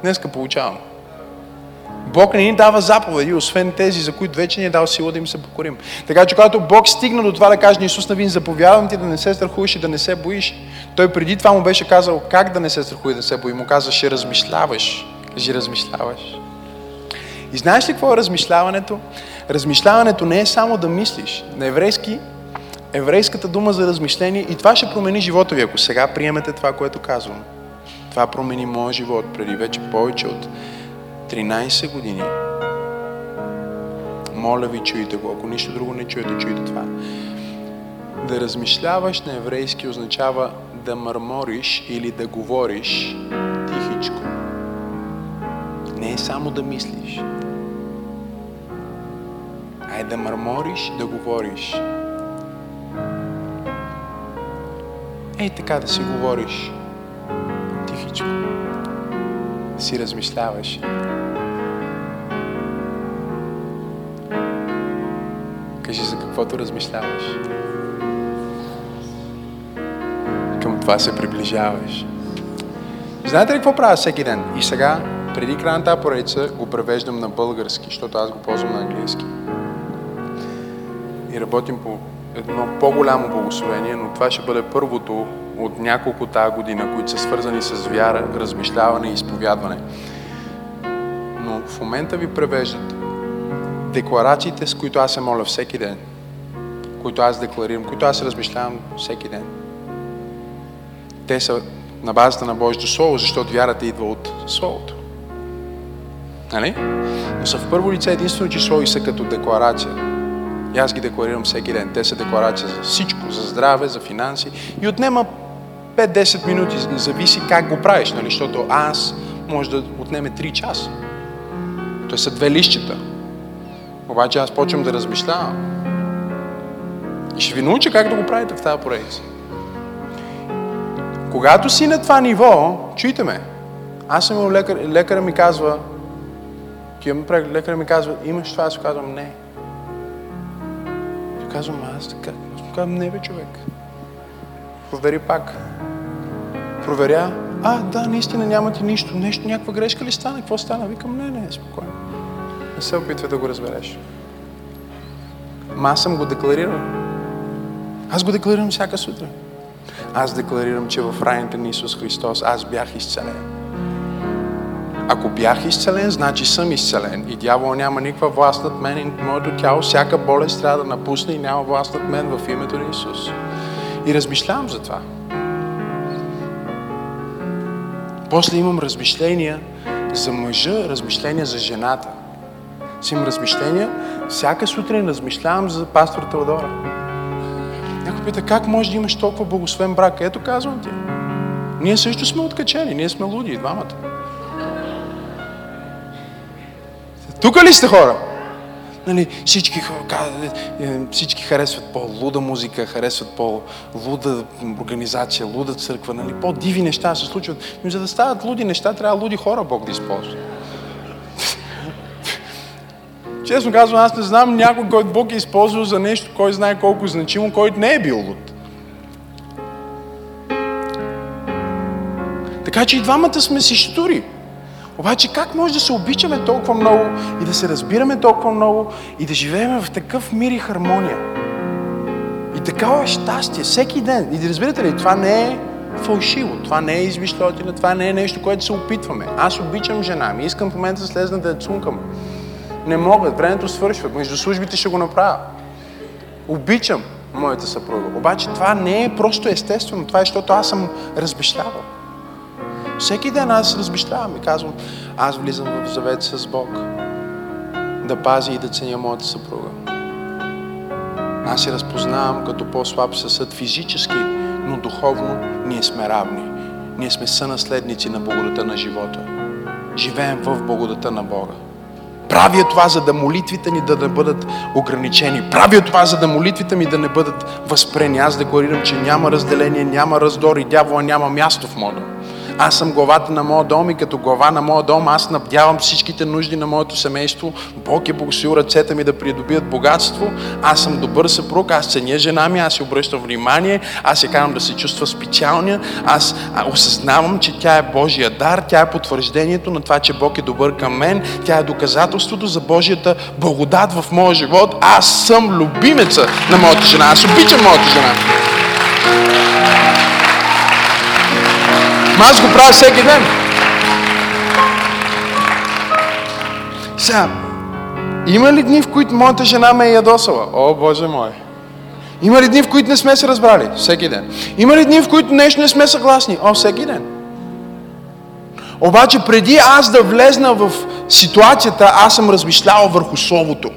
Днеска получавам. Бог не ни дава заповеди, освен тези, за които вече ни е дал сила да им се покорим. Така че когато Бог стигна до това да каже на Исус Навин, заповядвам ти да не се страхуваш и да не се боиш, той преди това му беше казал как да не се страхува и да се бои. Му каза, ще размишляваш Кажи, размишляваш. И знаеш ли какво е размишляването? Размишляването не е само да мислиш. На еврейски, еврейската дума за размишление и това ще промени живота ви, ако сега приемете това, което казвам. Това промени моят живот преди вече повече от 13 години. Моля ви, чуйте го. Ако нищо друго не чуете, чуйте това. Да размишляваш на еврейски означава да мърмориш или да говориш тихичко. Не е само да мислиш. А е да мърмориш, да говориш. Ей така да си говориш. Тихичко. Да си размишляваш. Кажи за каквото размишляваш. Към това се приближаваш. Знаете ли какво правя всеки ден? И сега преди края на тази поредица го превеждам на български, защото аз го ползвам на английски. И работим по едно по-голямо благословение, но това ще бъде първото от няколко тази година, които са свързани с вяра, размишляване и изповядване. Но в момента ви превеждат декларациите, с които аз се моля всеки ден, които аз декларирам, които аз размишлявам всеки ден. Те са на базата на Божието Слово, защото вярата идва от Словото. Нали? Но са в първо лице единствено число и са като декларация. И аз ги декларирам всеки ден. Те са декларация за всичко, за здраве, за финанси. И отнема 5-10 минути, зависи как го правиш, нали? защото аз може да отнеме 3 часа. Той са две лищета. Обаче аз почвам да размишлявам. И ще ви науча как да го правите в тази поредица. Когато си на това ниво, чуйте ме, аз съм лекар, лекаря ми казва, Отивам преглед, лекаря ми казва, имаш това, аз казвам, не. И казвам, аз така, казвам, не бе, човек. Провери пак. Проверя, а, да, наистина няма ти нищо, нещо, някаква грешка ли стана, какво стана? Викам, не, не, спокойно. Не се опитвай да го разбереш. Ма аз съм го декларирал. Аз го декларирам всяка сутрин. Аз декларирам, че в раните на Исус Христос аз бях изцелен. Ако бях изцелен, значи съм изцелен. И дявол няма никаква власт над мен и моето тяло. Всяка болест трябва да напусне и няма власт над мен в името на Исус. И размишлявам за това. После имам размишления за мъжа, размишления за жената. Си имам размишления, всяка сутрин размишлявам за пастор Теодора. Някой пита, как може да имаш толкова благословен брак? Ето казвам ти. Ние също сме откачени, ние сме луди, двамата. Тук ли сте хора? Нали, всички, е, всички харесват по-луда музика, харесват по-луда организация, луда църква, нали, по-диви неща се случват. Но за да стават луди неща, трябва луди хора Бог да използва. Честно казвам, аз не знам някой, който Бог е използвал за нещо, кой знае колко значимо, който не е бил луд. Така че и двамата сме си штури. Обаче как може да се обичаме толкова много и да се разбираме толкова много и да живеем в такъв мир и хармония? И такава щастие всеки ден. И да разбирате ли, това не е фалшиво, това не е измишлотина, това не е нещо, което се опитваме. Аз обичам жена ми, искам в момента да слезна да я цункам. Не могат, времето свършва. Между службите ще го направя. Обичам моята съпруга. Обаче това не е просто естествено. Това е, защото аз съм разбещавал. Всеки ден аз разбещавам и казвам, аз влизам в завет с Бог. Да пази и да ценя моята съпруга. Аз се разпознавам като по-слаб съсъд физически, но духовно ние сме равни. Ние сме сънаследници на благодата на живота. Живеем в благодата на Бога. Правя това, за да молитвите ни да не бъдат ограничени. Правя това, за да молитвите ми да не бъдат възпрени. Аз декларирам, че няма разделение, няма раздор и дявола няма място в мода. Аз съм главата на моя дом и като глава на моя дом аз набдявам всичките нужди на моето семейство. Бог е благословил ръцете ми да придобият богатство. Аз съм добър съпруг, аз ценя жена ми, аз се обръщам внимание, аз се карам да се чувства специалния. Аз осъзнавам, че тя е Божия дар, тя е потвърждението на това, че Бог е добър към мен. Тя е доказателството за Божията благодат в моя живот. Аз съм любимеца на моята жена. Аз обичам моята жена. Ма аз го правя всеки ден. Сега, има ли дни, в които моята жена ме е ядосала? О, Боже мой! Има ли дни, в които не сме се разбрали? Всеки ден. Има ли дни, в които нещо не сме съгласни? О, всеки ден. Обаче преди аз да влезна в ситуацията, аз съм размишлявал върху Словото.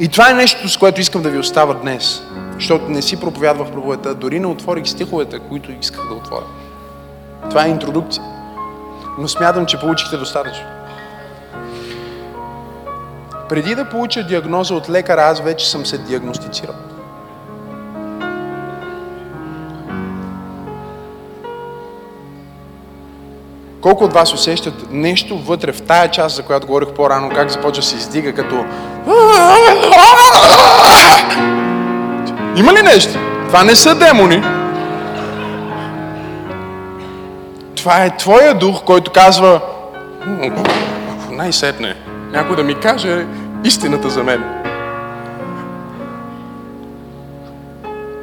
И това е нещо, с което искам да ви оставя днес. Защото не си проповядвах проповедта, дори не отворих стиховете, които исках да отворя. Това е интродукция. Но смятам, че получихте достатъчно. Преди да получа диагноза от лекара, аз вече съм се диагностицирал. Колко от вас усещат нещо вътре в тая част, за която говорих по-рано, как започва да се издига като... Има ли нещо? Това не са демони. Това е твоя дух, който казва най-сетне, някой да ми каже истината за мен.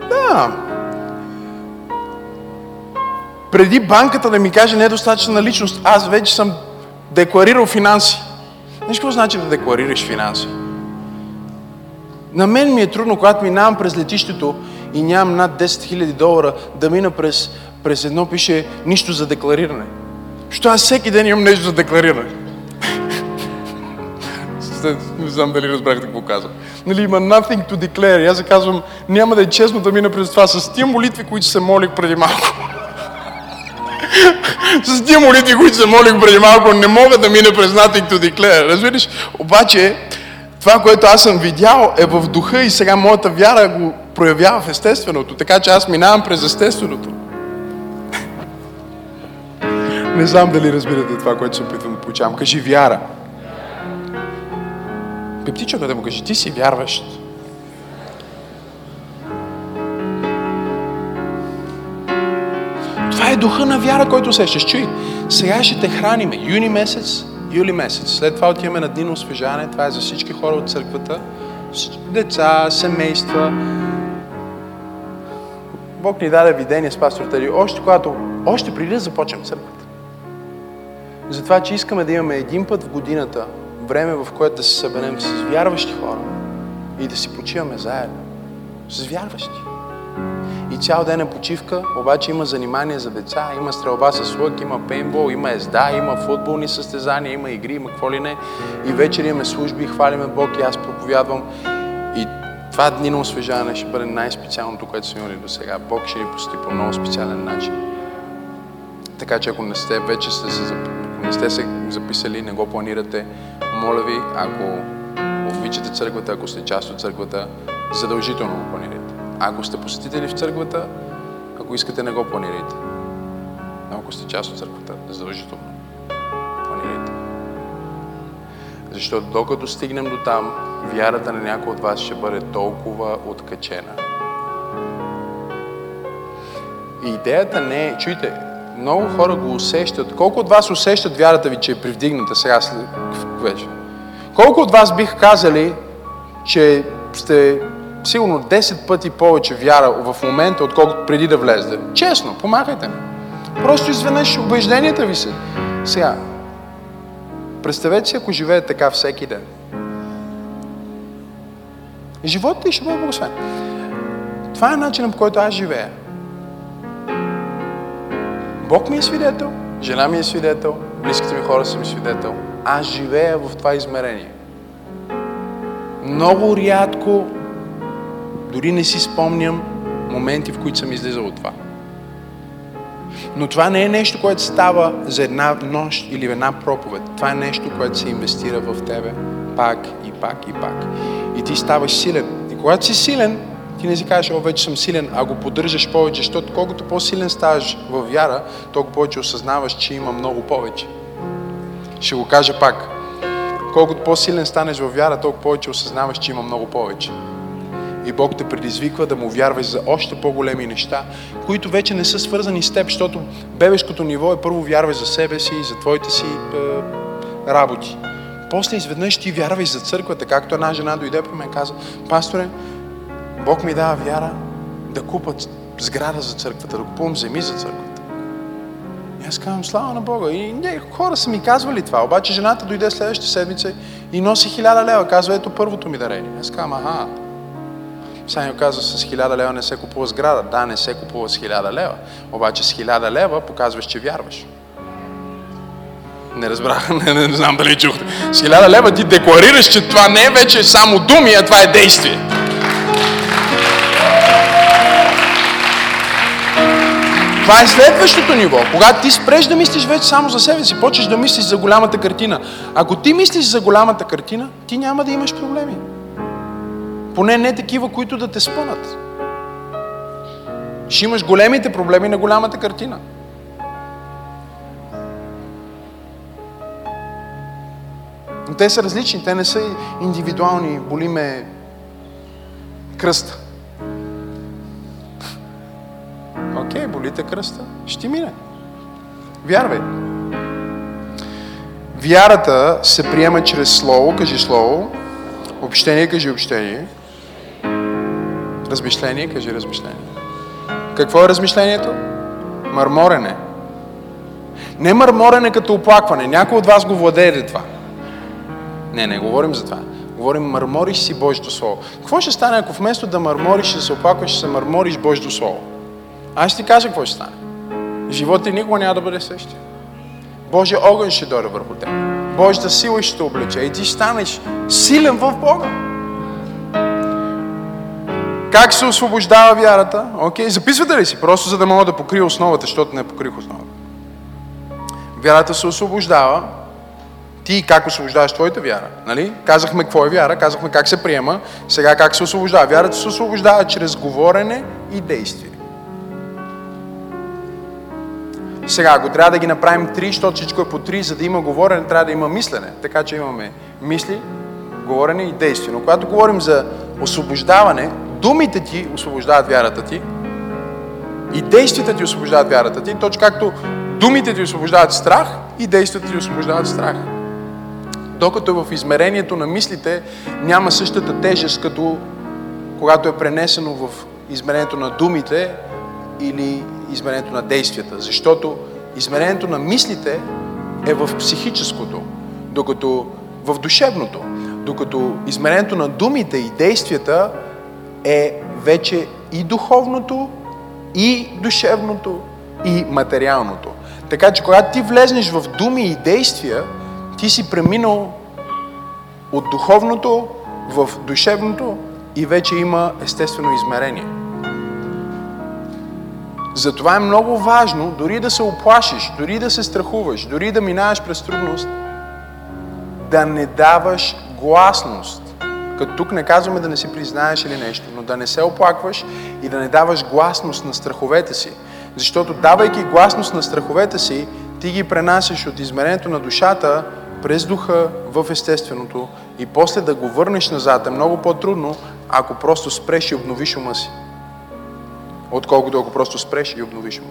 Да. Преди банката да ми каже недостатъчна личност, аз вече съм декларирал финанси. Знаеш какво значи да декларираш финанси? На мен ми е трудно, когато минавам през летището и нямам над 10 000 долара, да мина през през едно пише нищо за деклариране. Що аз всеки ден имам нещо за деклариране. Не знам дали разбрахте какво казвам. Нали, има nothing to declare. аз казвам, няма да е честно да мина през това с тия молитви, които се молих преди малко. с тия молитви, които се молих преди малко, не мога да мина през nothing to declare. Разбираш? Обаче, това, което аз съм видял е в духа и сега моята вяра го проявява в естественото. Така че аз минавам през естественото. Не знам дали разбирате това, което се опитвам да получавам. Кажи вяра. Пипти човека да му кажи, ти си вярващ. Това е духа на вяра, който усещаш. Чуй, сега ще те храниме. Юни месец, юли месец. След това отиваме на дни на освежаване. Това е за всички хора от църквата. Деца, семейства. Бог ни даде видение с пастор Тари, още когато, още преди да започнем църквата. Затова, че искаме да имаме един път в годината време, в което да се съберем с вярващи хора и да си почиваме заедно. С вярващи. И цял ден е почивка, обаче има занимание за деца, има стрелба с лък, има пейнтбол, има езда, има футболни състезания, има игри, има какво ли не. И вечер имаме служби, хвалиме Бог и аз проповядвам. И това дни на освежаване ще бъде най-специалното, което сме имали до сега. Бог ще ни посети по много специален начин. Така че ако не сте вече сте се не сте се записали, не го планирате, моля ви, ако обичате църквата, ако сте част от църквата, задължително го планирайте. Ако сте посетители в църквата, ако искате, не го планирайте. Но ако сте част от църквата, задължително планирайте. Защото докато стигнем до там, вярата на някой от вас ще бъде толкова откачена. И идеята не е, чуйте, много хора го усещат. Колко от вас усещат вярата ви, че е привдигната сега след вече? Колко от вас бих казали, че сте сигурно 10 пъти повече вяра в момента, отколкото преди да влезете? Честно, помагайте ми. Просто изведнъж убежденията ви се. Сега, представете си, ако живеете така всеки ден. Животът ти ще бъде благословен. Това е начинът по който аз живея. Бог ми е свидетел, жена ми е свидетел, близките ми хора са ми свидетел. Аз живея в това измерение. Много рядко, дори не си спомням моменти, в които съм излизал от това. Но това не е нещо, което става за една нощ или една проповед. Това е нещо, което се инвестира в тебе пак и пак и пак. И ти ставаш силен. И когато си силен, ти не си кажеш, о, вече съм силен, а го поддържаш повече, защото колкото по-силен ставаш в вяра, толкова повече осъзнаваш, че има много повече. Ще го кажа пак. Колкото по-силен станеш в вяра, толкова повече осъзнаваш, че има много повече. И Бог те предизвиква да му вярваш за още по-големи неща, които вече не са свързани с теб, защото бебешкото ниво е първо вярваш за себе си и за твоите си е, работи. После изведнъж ти вярваш за църквата, както една жена дойде при мен и каза, пасторе, Бог ми дава вяра да купат сграда за църквата, да купувам земи за църквата. И аз казвам, слава на Бога. И не, хора са ми казвали това. Обаче жената дойде следващата седмица и носи хиляда лева. Казва, ето първото ми дарение. Аз казвам, аха. Ми казва, с хиляда лева не се купува сграда. Да, не се купува с хиляда лева. Обаче с хиляда лева показваш, че вярваш. Не разбрах, не, не знам дали чухте. С хиляда лева ти декларираш, че това не е вече само думи, а това е действие. Това е следващото ниво. Когато ти спреш да мислиш вече само за себе си, почеш да мислиш за голямата картина. Ако ти мислиш за голямата картина, ти няма да имаш проблеми. Поне не такива, които да те спънат. Ще имаш големите проблеми на голямата картина. Но те са различни, те не са индивидуални. Боли ме кръста. Окей, болите кръста. Ще мине. Вярвай. Вярата се приема чрез слово, кажи слово, общение, кажи общение, размишление, кажи размишление. Какво е размишлението? Мърморене. Не мърморене като оплакване. Някой от вас го владее това. Не, не говорим за това. Говорим, мърмориш си Божието Слово. Какво ще стане, ако вместо да мърмориш да се оплакваш, ще се мърмориш Божието Слово? Аз ще ти кажа какво ще стане. Живота ти никога няма да бъде същия. Божия огън ще дойде върху теб. Божията сила ще те облече и ти ще станеш силен в Бога. Как се освобождава вярата? Окей, записвате ли си? Просто за да мога да покрия основата, защото не покрих основата. Вярата се освобождава. Ти как освобождаваш твоята вяра? Нали? Казахме какво е вяра, казахме как се приема, сега как се освобождава. Вярата се освобождава чрез говорене и действие. Сега, ако трябва да ги направим три, защото всичко е по три, за да има говорене, трябва да има мислене. Така че имаме мисли, говорене и действие. Но когато говорим за освобождаване, думите ти освобождават вярата ти и действията ти освобождават вярата ти, точно както думите ти освобождават страх и действията ти освобождават страх. Докато в измерението на мислите няма същата тежест, като когато е пренесено в измерението на думите или измерението на действията. Защото измерението на мислите е в психическото, докато в душевното. Докато измерението на думите и действията е вече и духовното, и душевното, и материалното. Така че, когато ти влезнеш в думи и действия, ти си преминал от духовното в душевното и вече има естествено измерение. Затова е много важно, дори да се оплашиш, дори да се страхуваш, дори да минаваш през трудност, да не даваш гласност. Като тук не казваме да не си признаеш или нещо, но да не се оплакваш и да не даваш гласност на страховете си. Защото давайки гласност на страховете си, ти ги пренасяш от измерението на душата през духа в естественото и после да го върнеш назад е много по-трудно, ако просто спреш и обновиш ума си отколкото ако просто спреш и обновиш си.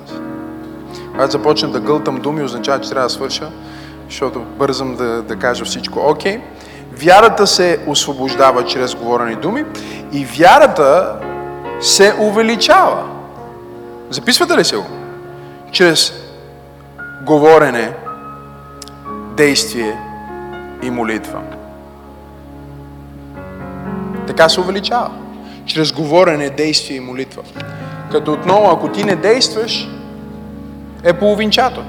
Когато започна да гълтам думи, означава, че трябва да свърша, защото бързам да, да кажа всичко. Окей, okay. вярата се освобождава чрез говорени думи и вярата се увеличава. Записвате ли се го? Чрез говорене, действие и молитва. Така се увеличава. Чрез говорене, действие и молитва. Като отново, ако ти не действаш, е половинчато.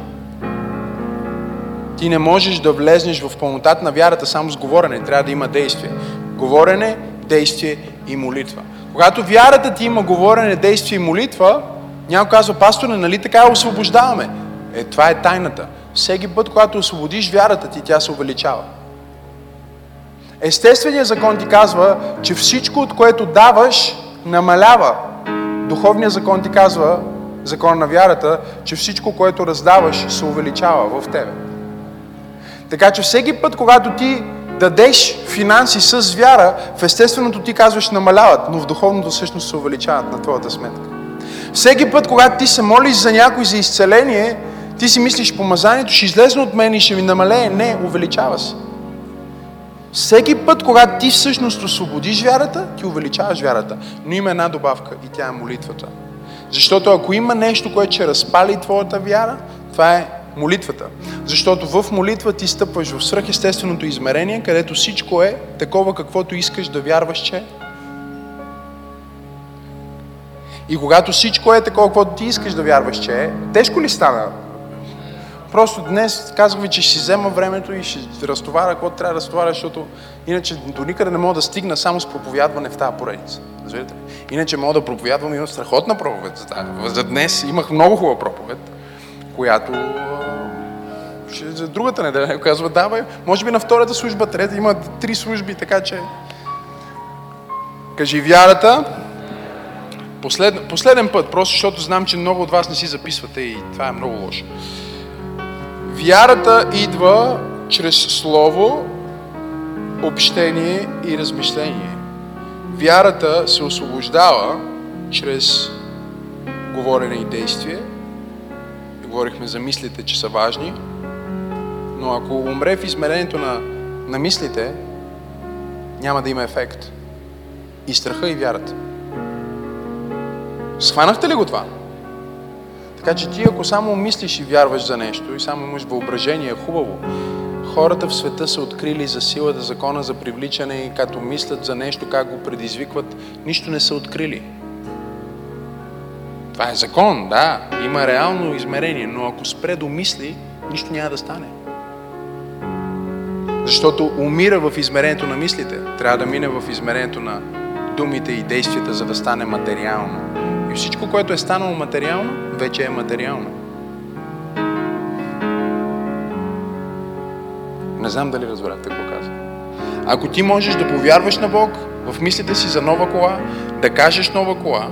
Ти не можеш да влезнеш в пълнотата на вярата само с говорене. Трябва да има действие. Говорене, действие и молитва. Когато вярата ти има говорене, действие и молитва, някой казва, пасторе, нали така я освобождаваме? Е, това е тайната. Всеки път, когато освободиш вярата ти, тя се увеличава. Естественият закон ти казва, че всичко, от което даваш, намалява. Духовният закон ти казва, закон на вярата, че всичко, което раздаваш, се увеличава в тебе. Така че всеки път, когато ти дадеш финанси с вяра, в естественото ти казваш намаляват, но в духовното всъщност се увеличават на твоята сметка. Всеки път, когато ти се молиш за някой за изцеление, ти си мислиш, помазанието ще излезе от мен и ще ми намалее. Не, увеличава се. Всеки път, когато ти всъщност освободиш вярата, ти увеличаваш вярата. Но има една добавка и тя е молитвата. Защото ако има нещо, което ще разпали твоята вяра, това е молитвата. Защото в молитва ти стъпваш в свръхестественото измерение, където всичко е такова, каквото искаш да вярваш, че е. И когато всичко е такова, каквото ти искаш да вярваш, че е, тежко ли стана? Просто днес казах ви, че ще си взема времето и ще разтоваря, какво трябва да разтоваря, защото иначе до никъде не мога да стигна само с проповядване в тази поредица. Разбирате ли? Иначе мога да проповядвам, имам страхотна проповед за, тази. за днес. Имах много хубава проповед, която ще, за другата неделя казва, давай, може би на втората служба, трета, има три служби, така че... Кажи вярата, Послед, последен път, просто защото знам, че много от вас не си записвате и това е много лошо. Вярата идва чрез слово, общение и размишление. Вярата се освобождава чрез говорене и действие. Говорихме за мислите, че са важни. Но ако умре в измерението на, на мислите, няма да има ефект. И страха и вярата. Схванахте ли го това? Така че ти ако само мислиш и вярваш за нещо и само имаш въображение, хубаво. Хората в света са открили за силата закона за привличане и като мислят за нещо, как го предизвикват, нищо не са открили. Това е закон, да, има реално измерение, но ако спре до мисли, нищо няма да стане. Защото умира в измерението на мислите. Трябва да мине в измерението на думите и действията, за да стане материално. И всичко, което е станало материално, вече е материално. Не знам дали разбрахте какво казвам. Ако ти можеш да повярваш на Бог в мислите си за нова кола, да кажеш нова кола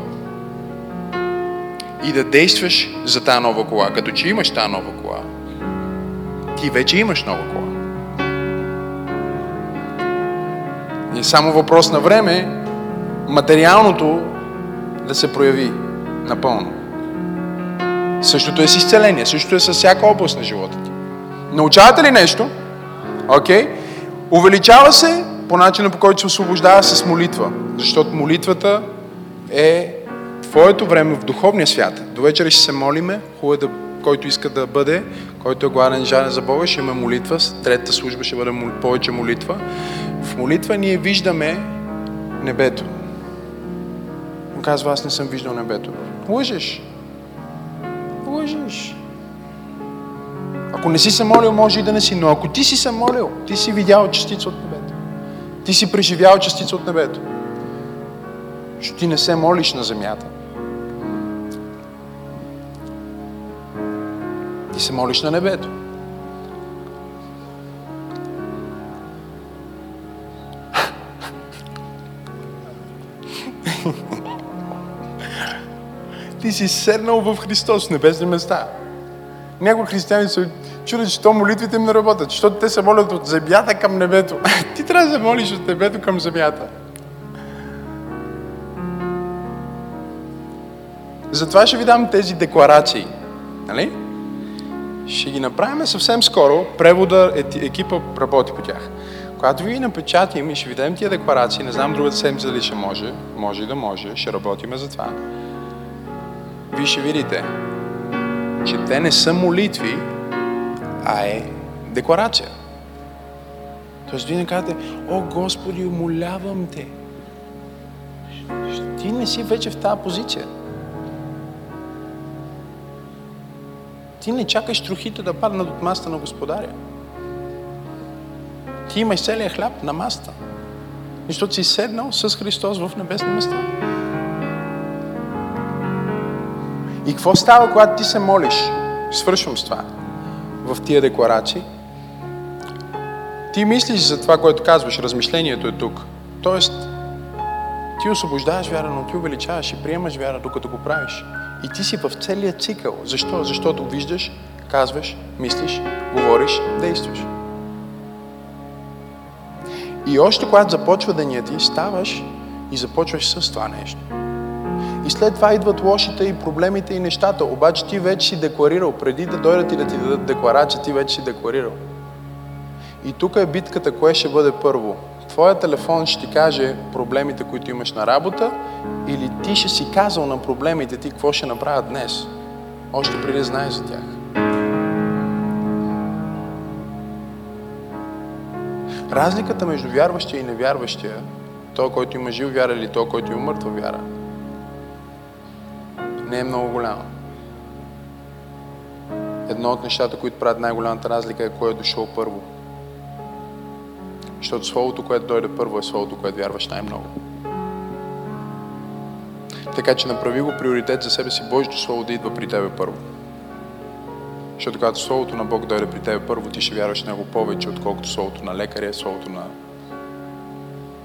и да действаш за тази нова кола, като че имаш тази нова кола, ти вече имаш нова кола. И е само въпрос на време материалното да се прояви напълно. Същото е с изцеление, същото е с всяка област на живота ти. Научавате ли нещо? Окей. Okay. Увеличава се по начина по който се освобождава с молитва. Защото молитвата е твоето време в духовния свят. До вечера ще се молиме, хубаво е да, който иска да бъде, който е гладен жаден за Бога, ще има молитва. Третата служба ще бъде повече молитва. В молитва ние виждаме небето. Казва, аз не съм виждал небето. Лъжеш. Лъжеш. Ако не си се молил, може и да не си, но ако ти си се молил, ти си видял частица от небето. Ти си преживял частица от небето. Защото ти не се молиш на земята. Ти се молиш на небето. Ти си седнал в Христос, в небесни места. Някои християни се чудят, че то молитвите им не работят, защото те се молят от земята към небето. ти трябва да се молиш от небето към земята. Затова ще ви дам тези декларации. Нали? Ще ги направим съвсем скоро. Превода, екипа работи по тях. Когато ви напечатим и ще ви дадем тия декларации, не знам другата седмица дали ще може, може и да може, ще работиме за това вие ще видите, че те не са молитви, а е декларация. Тоест, вие не казвате, о Господи, умолявам те, Ти не си вече в тази позиция. Ти не чакаш трохите да паднат от маста на господаря. Ти имаш целият хляб на маста. Защото си седнал с Христос в небесни места. И какво става, когато ти се молиш? Свършвам с това. В тия декларации. Ти мислиш за това, което казваш. Размишлението е тук. Тоест, ти освобождаваш вяра, но ти увеличаваш и приемаш вяра, докато го правиш. И ти си в целия цикъл. Защо? Защото виждаш, казваш, мислиш, говориш, действаш. И още когато започва деня ти, ставаш и започваш с това нещо. И след това идват лошите и проблемите и нещата. Обаче ти вече си декларирал. Преди да дойдат и да ти дадат декларация, ти вече си декларирал. И тук е битката, кое ще бъде първо. Твоя телефон ще ти каже проблемите, които имаш на работа, или ти ще си казал на проблемите ти какво ще направят днес, още преди да знаеш за тях. Разликата между вярващия и невярващия, той, който има жив вяра или той, който има мъртва вяра, не е много голяма. Едно от нещата, които правят най-голямата разлика е кой е дошъл първо. Защото Словото, което дойде първо, е Словото, което вярваш най-много. Така че направи го приоритет за себе си Божието Слово да идва при тебе първо. Защото когато Словото на Бог дойде при тебе първо, ти ще вярваш него повече, отколкото Словото на лекаря, Словото на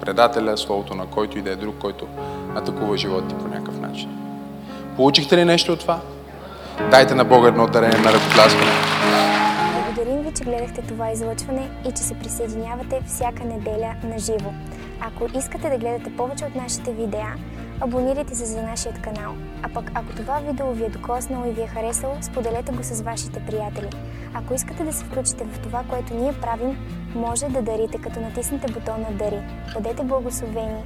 предателя, Словото на който и да е друг, който атакува живота ти по някакъв начин. Получихте ли нещо от това? Дайте на Бога едно дарение на ръкопляскане. Благодарим ви, че гледахте това излъчване и че се присъединявате всяка неделя на живо. Ако искате да гледате повече от нашите видеа, абонирайте се за нашия канал. А пък ако това видео ви е докоснало и ви е харесало, споделете го с вашите приятели. Ако искате да се включите в това, което ние правим, може да дарите, като натиснете бутона Дари. Бъдете благословени